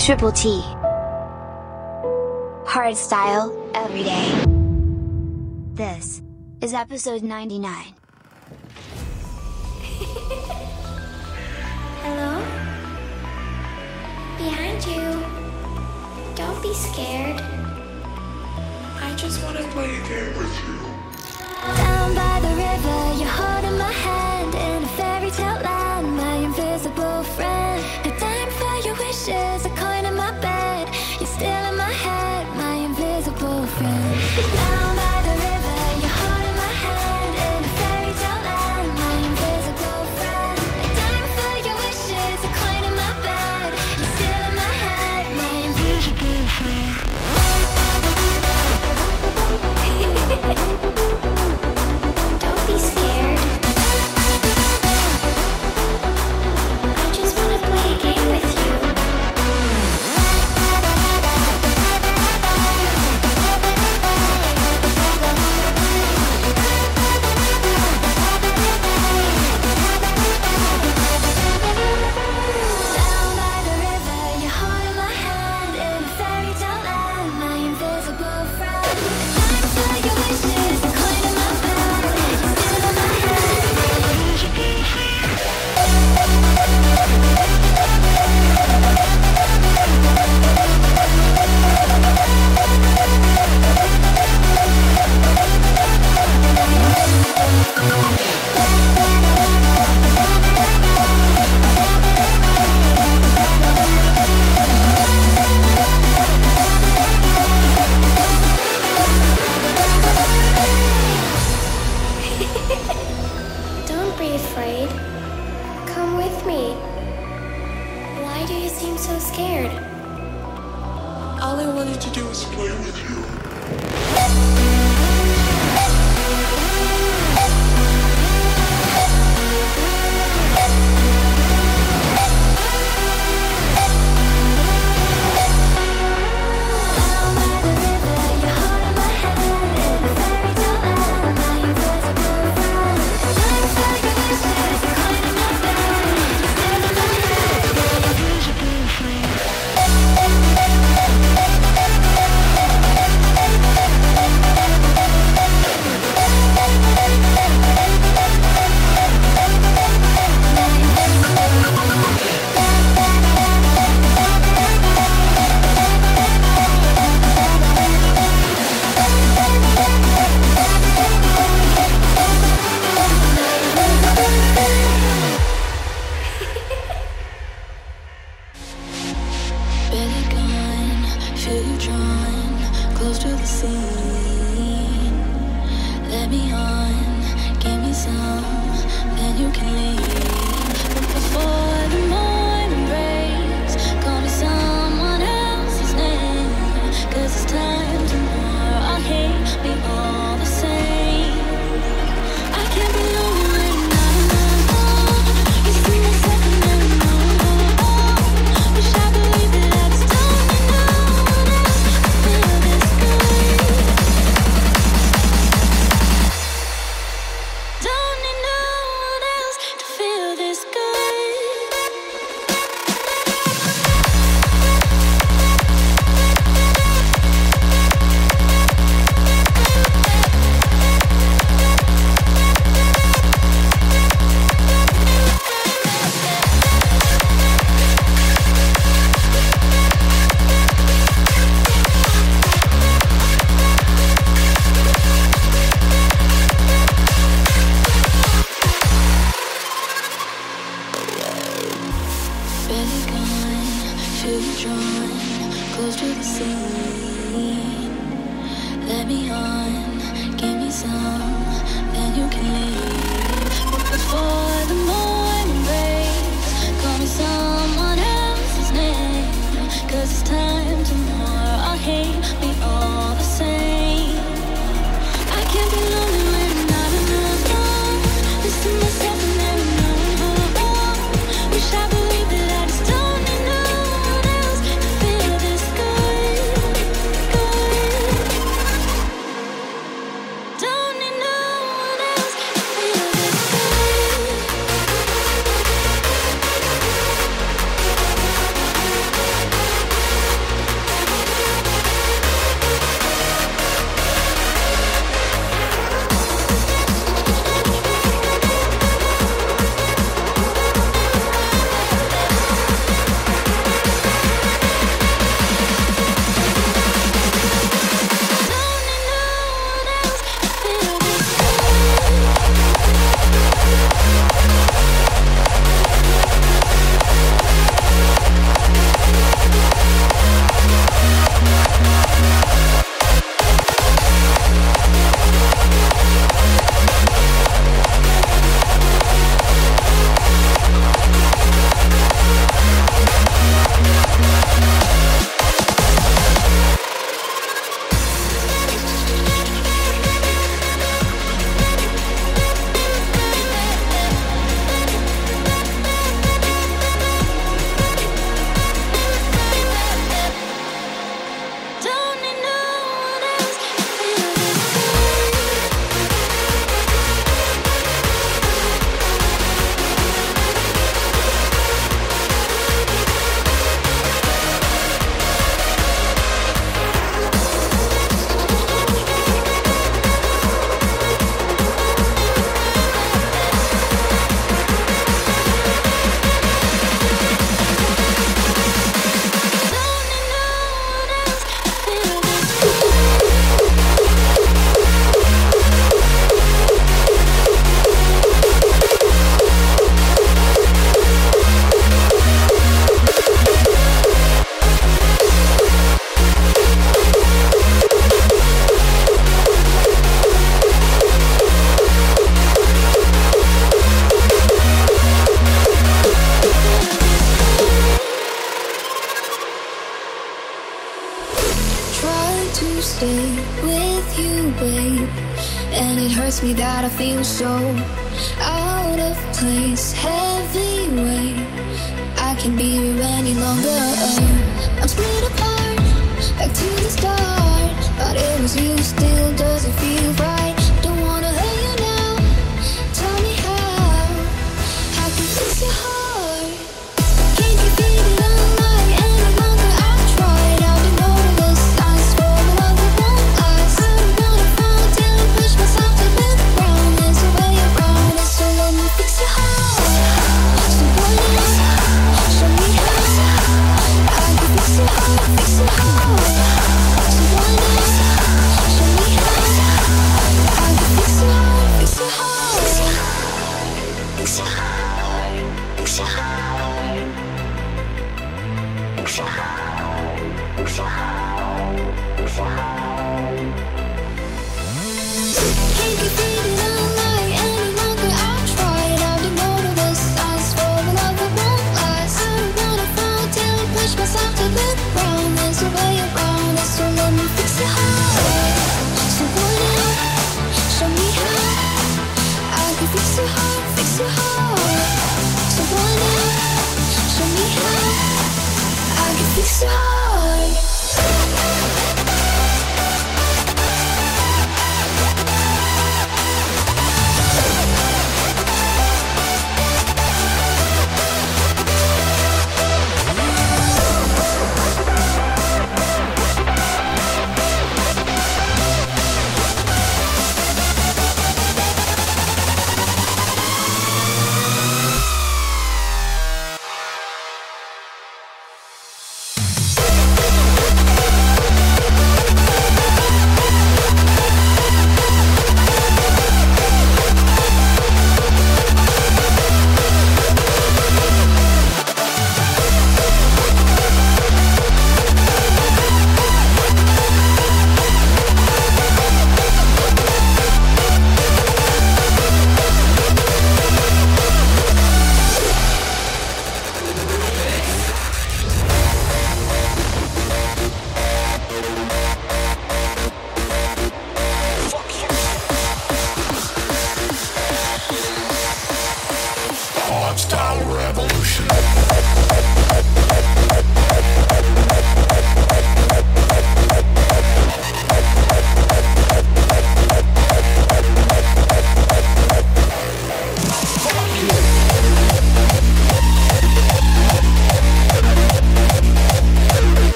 Triple T. Hard style, every day. This is episode 99.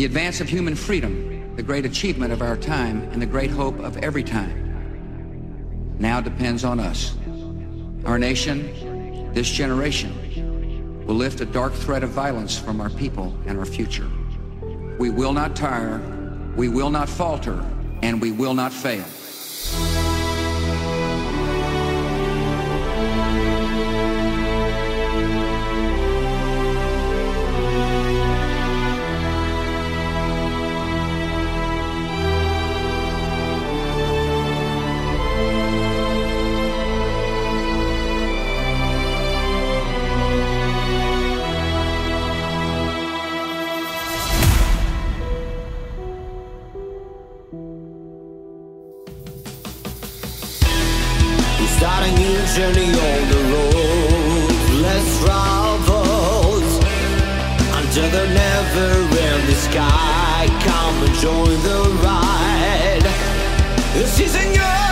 The advance of human freedom, the great achievement of our time and the great hope of every time, now depends on us. Our nation, this generation, will lift a dark threat of violence from our people and our future. We will not tire, we will not falter, and we will not fail. Break of dawn.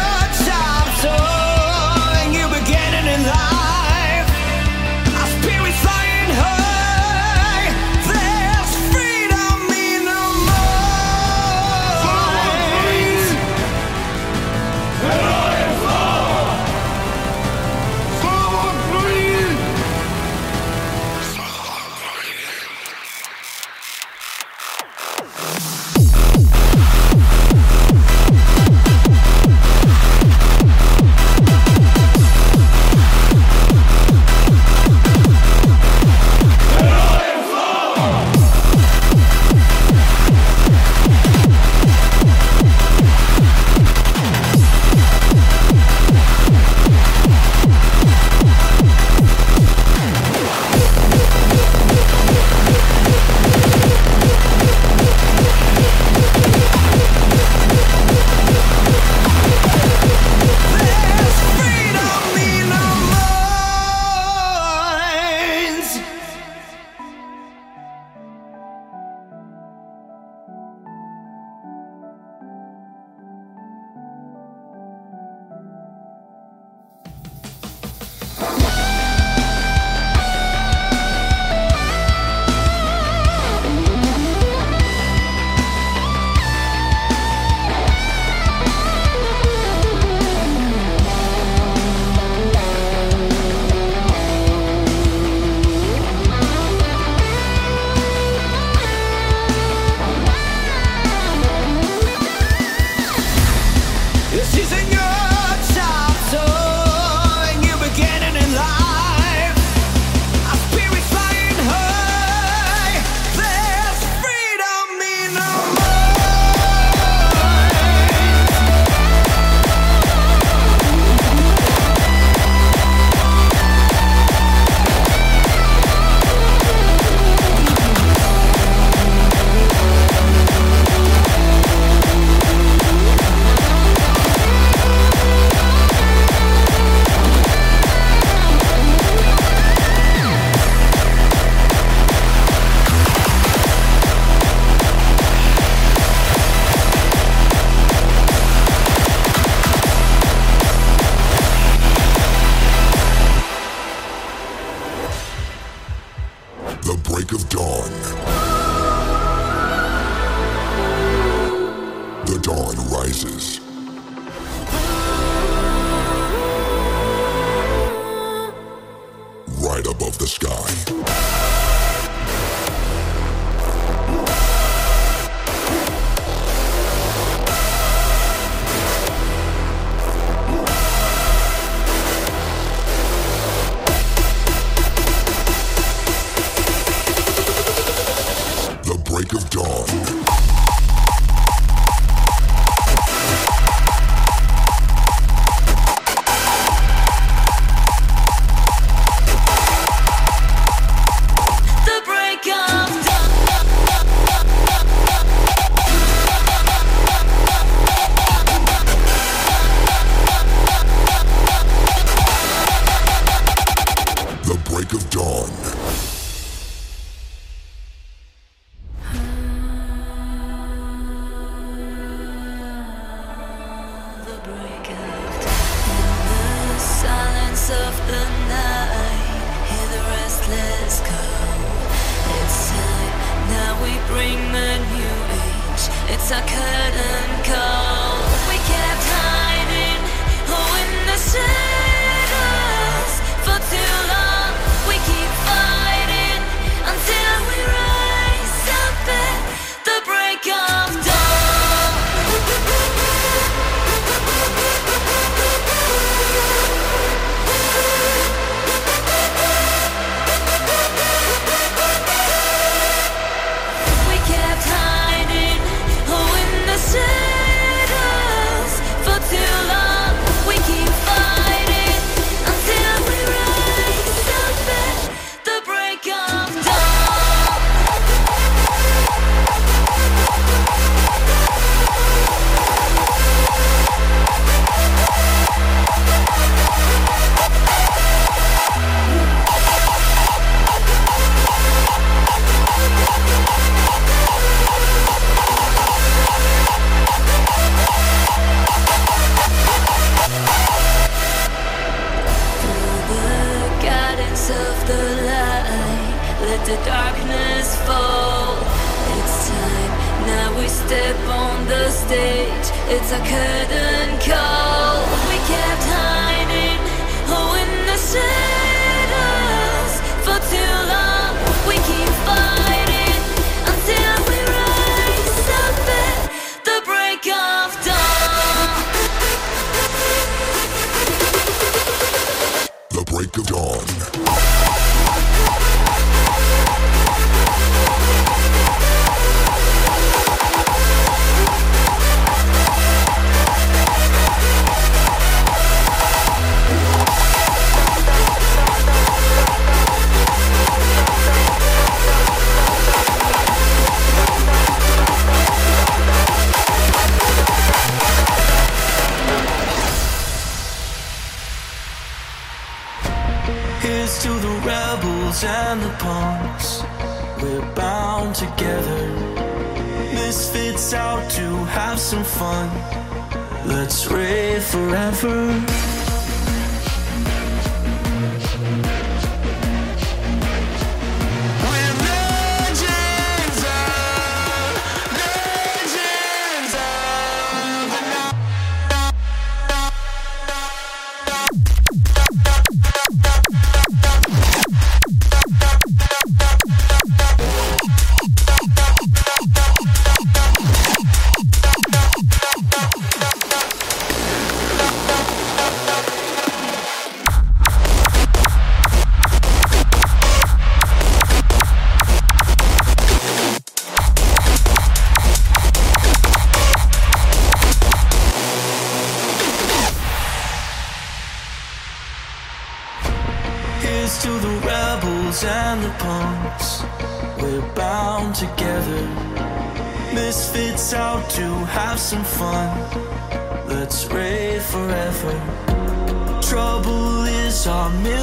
some fun. Let's rave forever. Trouble is our.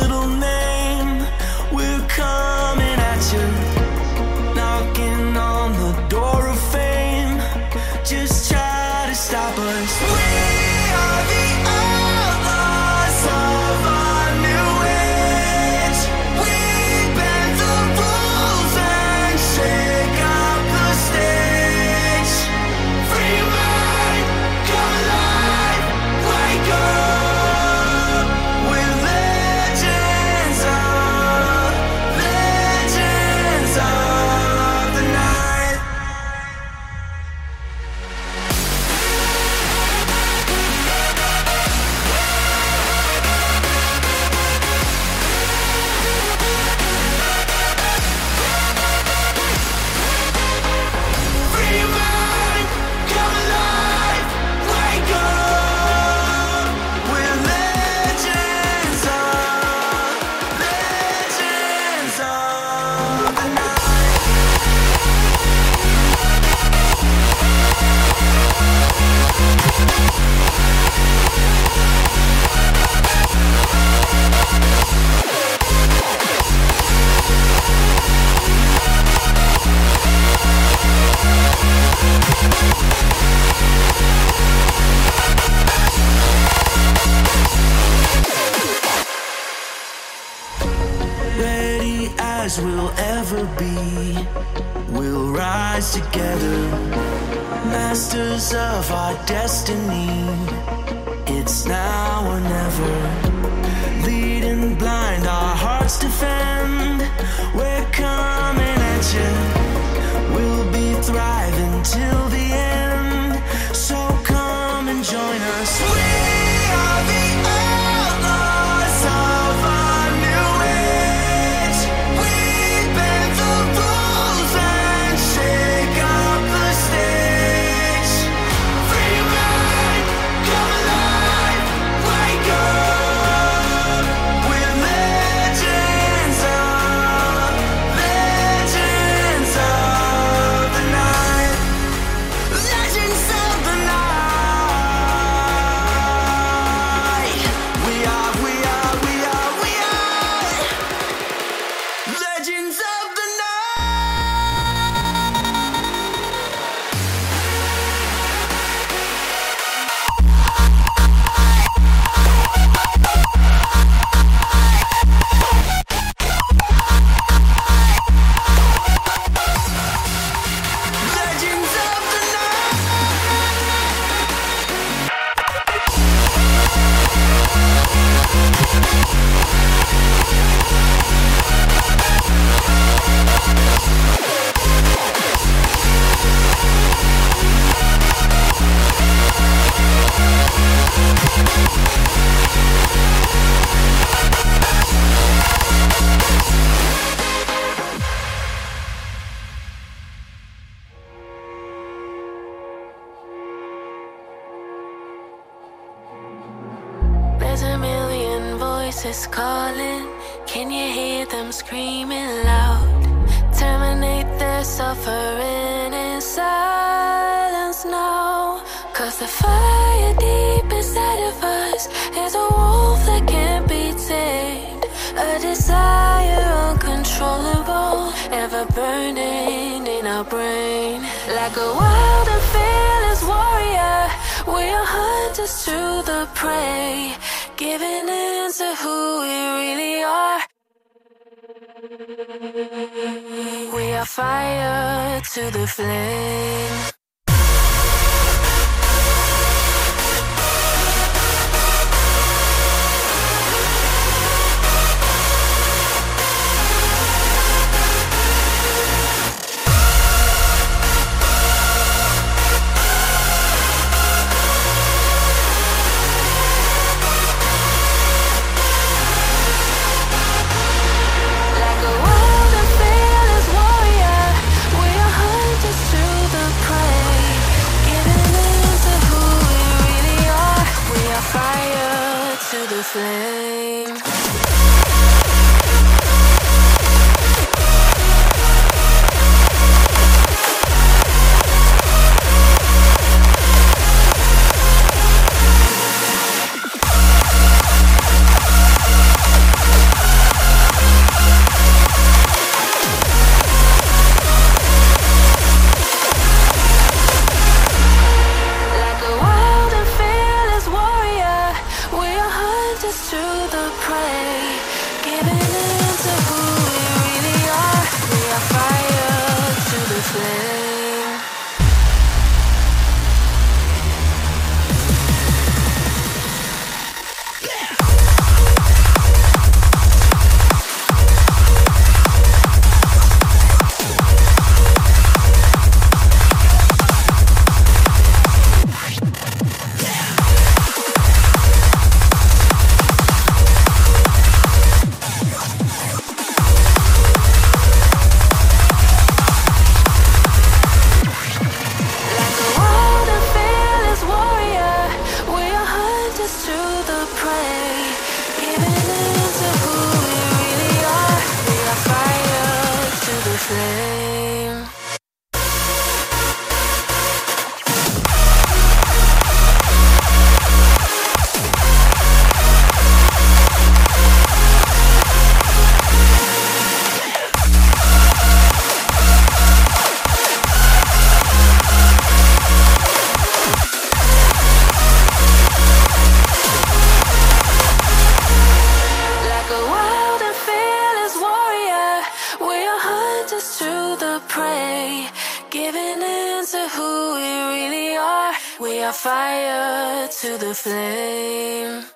To the flame.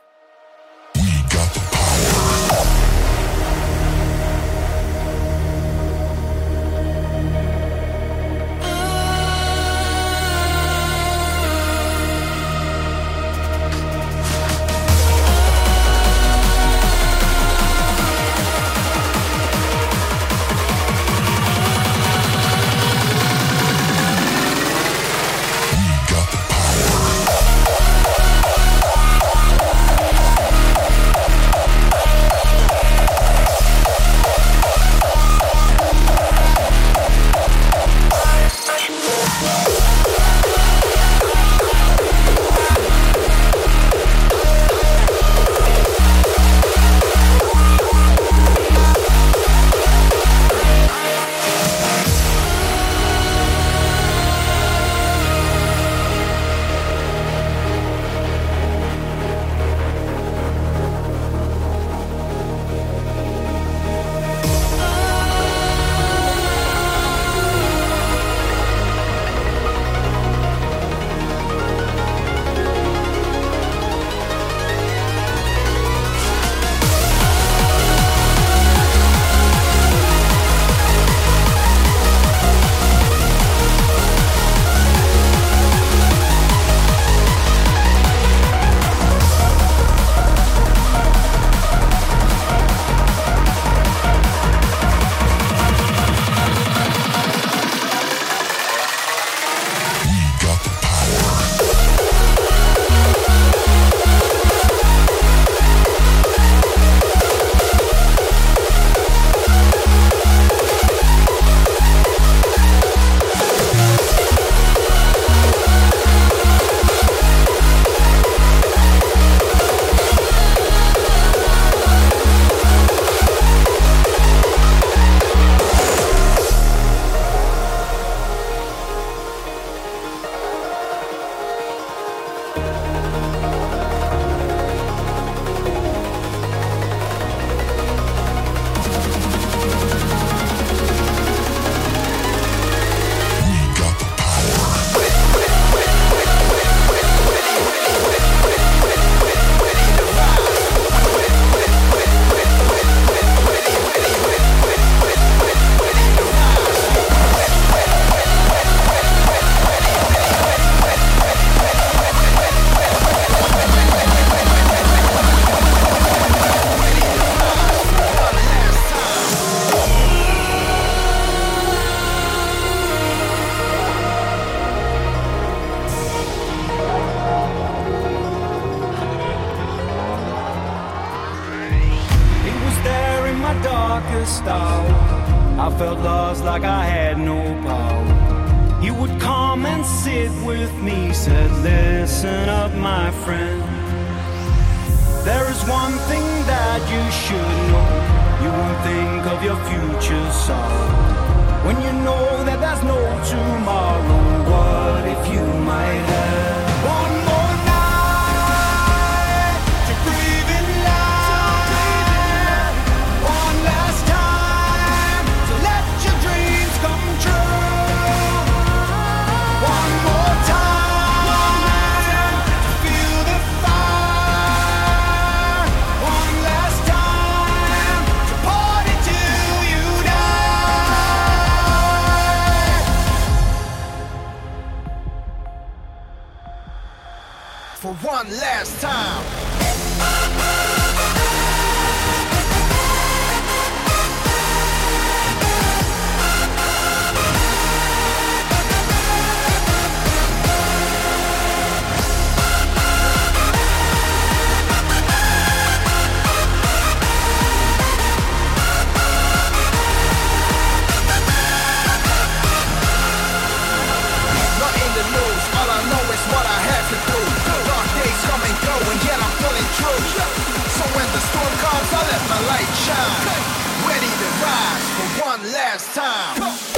time. Come.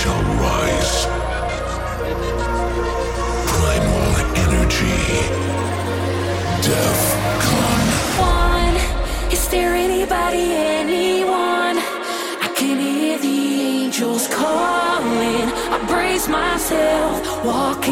shall rise. Primal energy. Death con. One. Is there anybody, anyone? I can hear the angels calling. I brace myself, walking.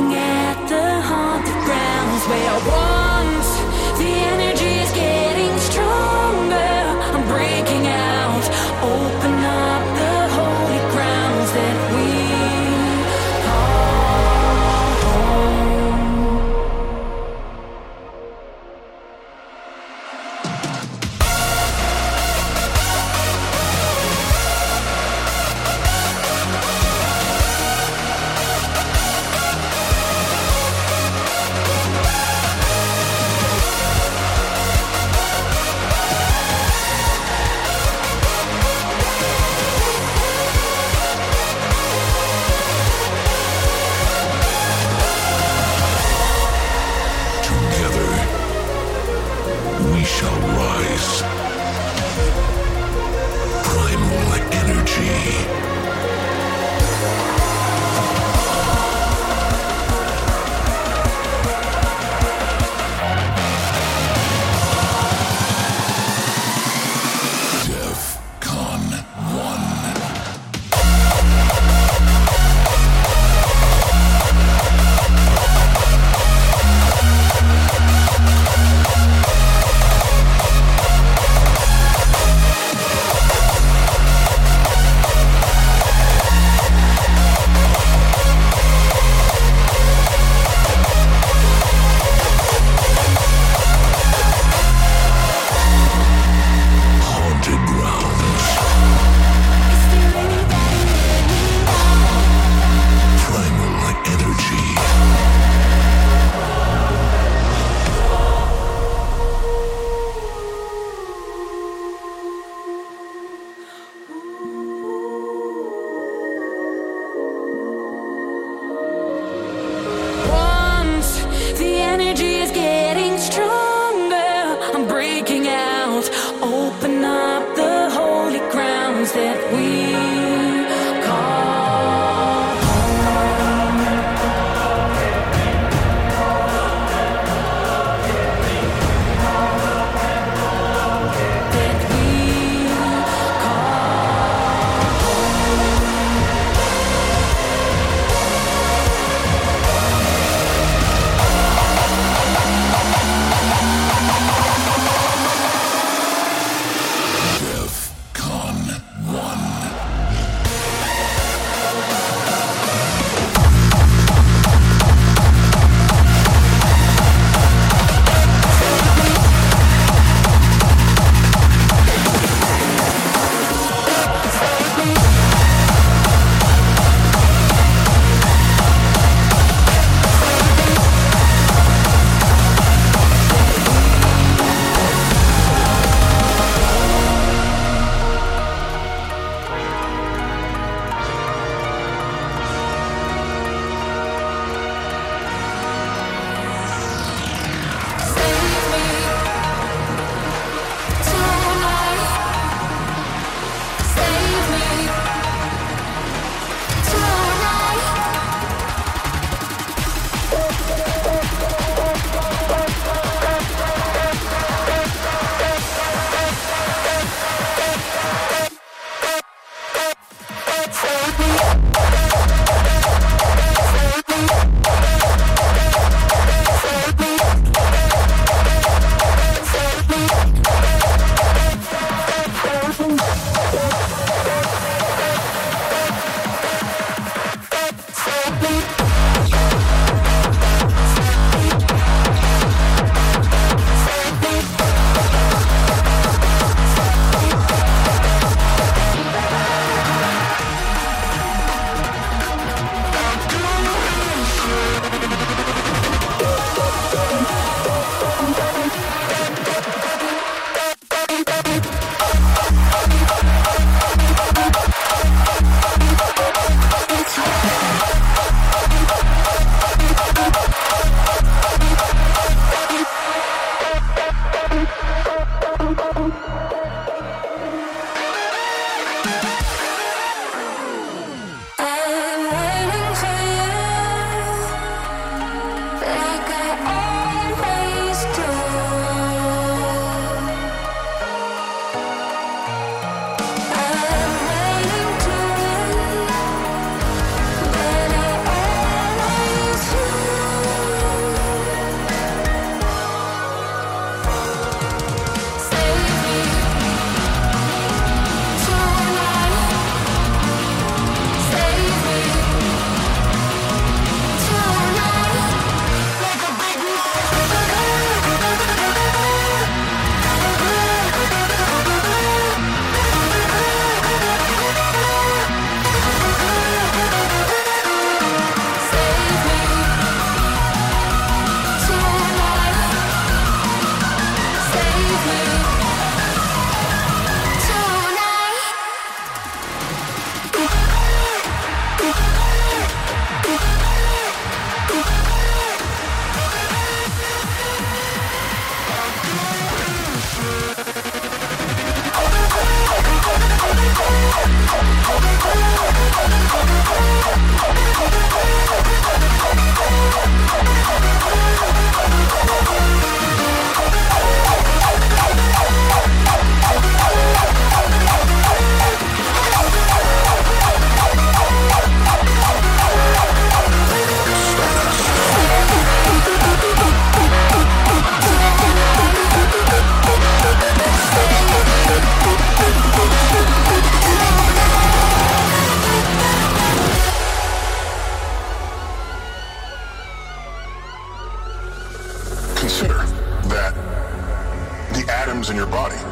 atoms in your body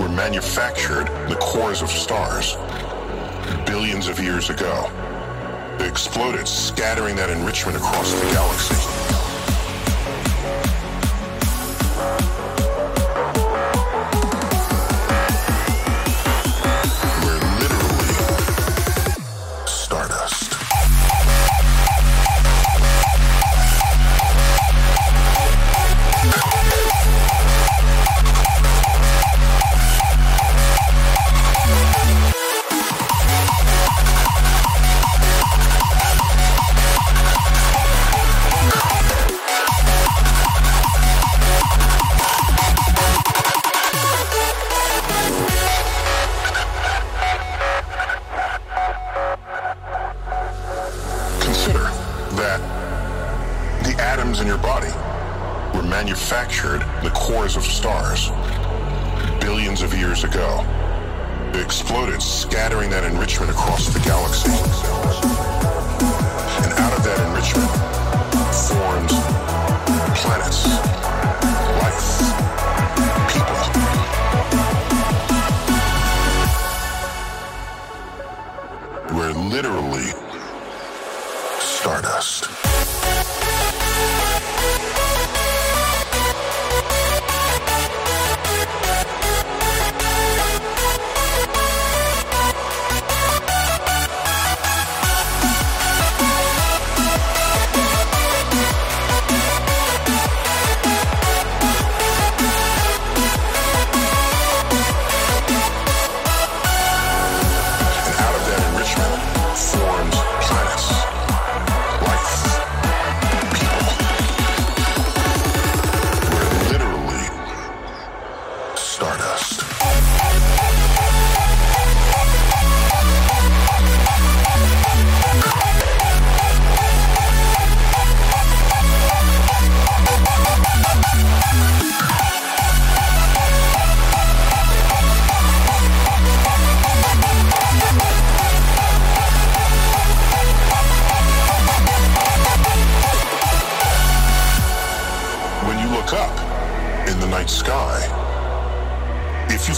were manufactured in the cores of stars billions of years ago. They exploded, scattering that enrichment across the galaxy.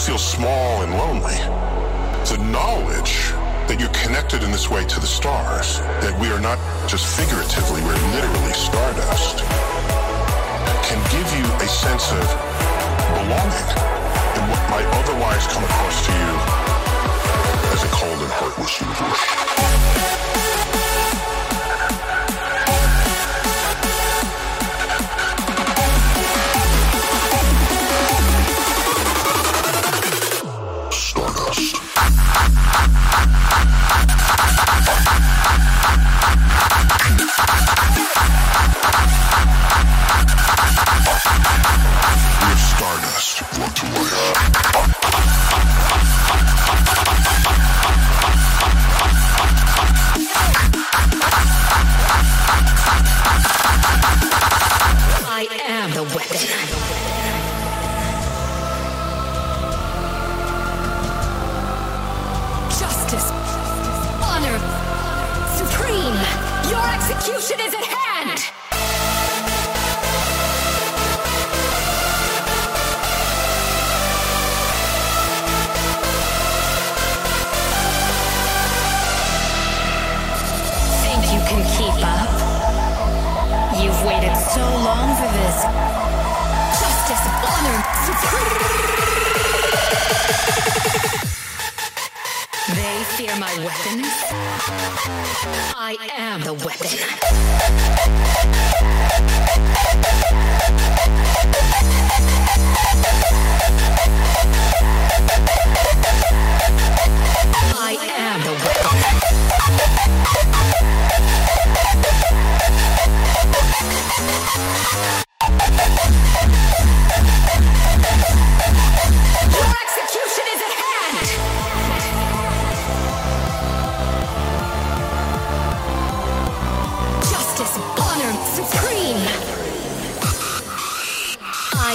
feel small and lonely. The knowledge that you're connected in this way to the stars, that we are not just figuratively, we're literally stardust, can give you a sense of belonging in what might otherwise come across to you as a cold and heartless universe.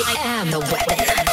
I am the weapon.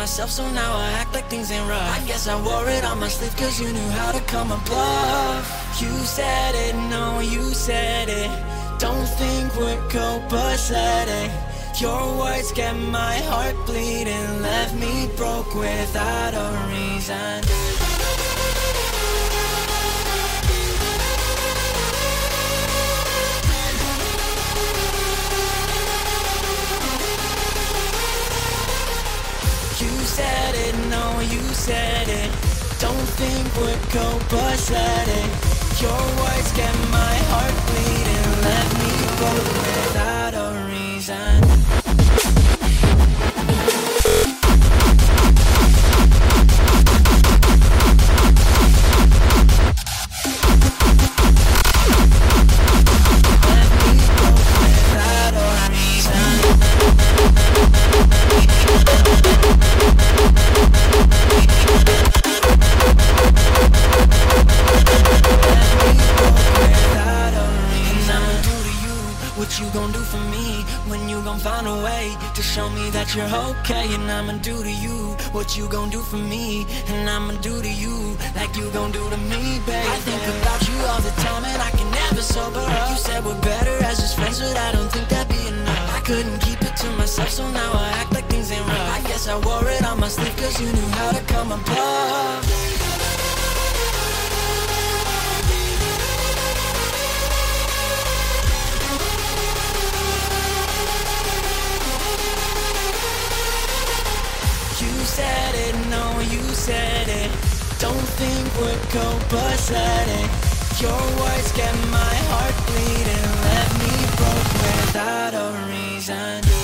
myself, so now I act like things ain't right. I guess I wore it on my sleeve cause you knew how to come above. You said it, no, you said it. Don't think we're copacetic. Your words get my heart bleeding, left me broke without a reason. Said it. Don't think we're copacetic. Your words get my heart bleeding, left me broke without what you gon' do for me and I'ma do to you like you gon' do to me, baby. I think about you all the time and I can never sober up. You said we're better as just friends, but I don't think that'd be enough. I couldn't keep it to myself, so now I act like things ain't rough. I guess I wore it on my sleeve cause you knew how to come above. Said it, no, you said it. Don't think we're copacetic. Your words get my heart bleeding, left me broke without a reason.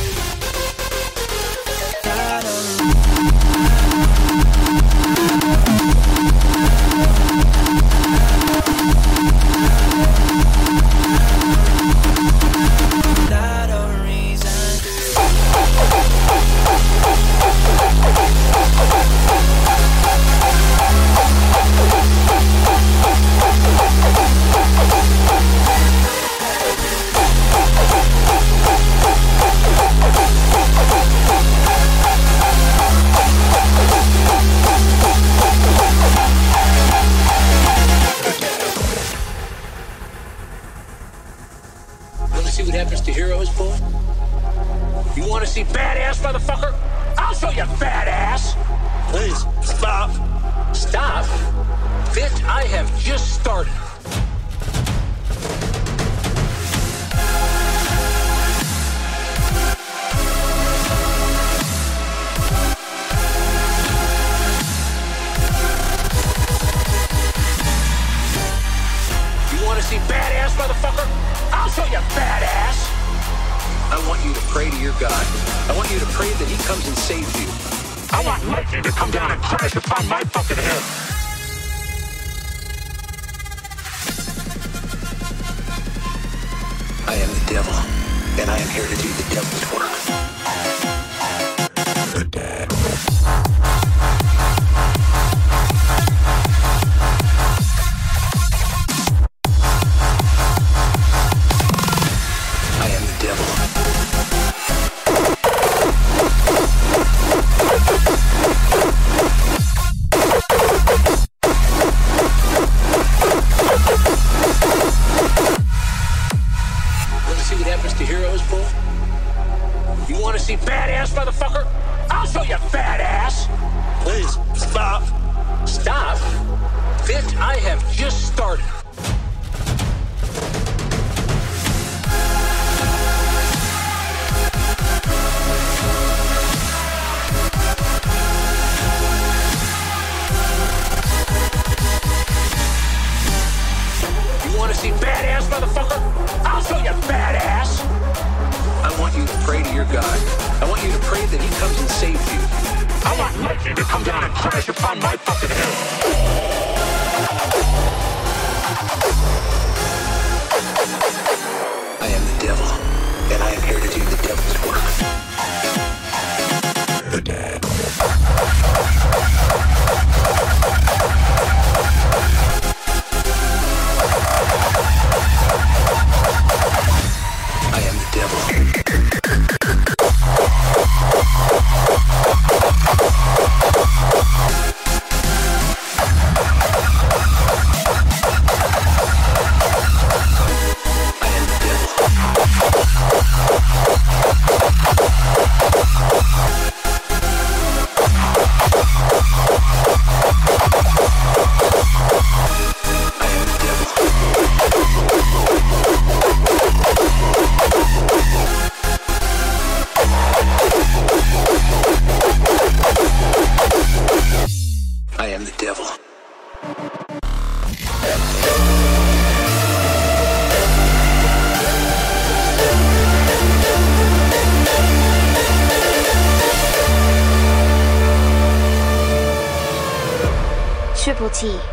Triple T.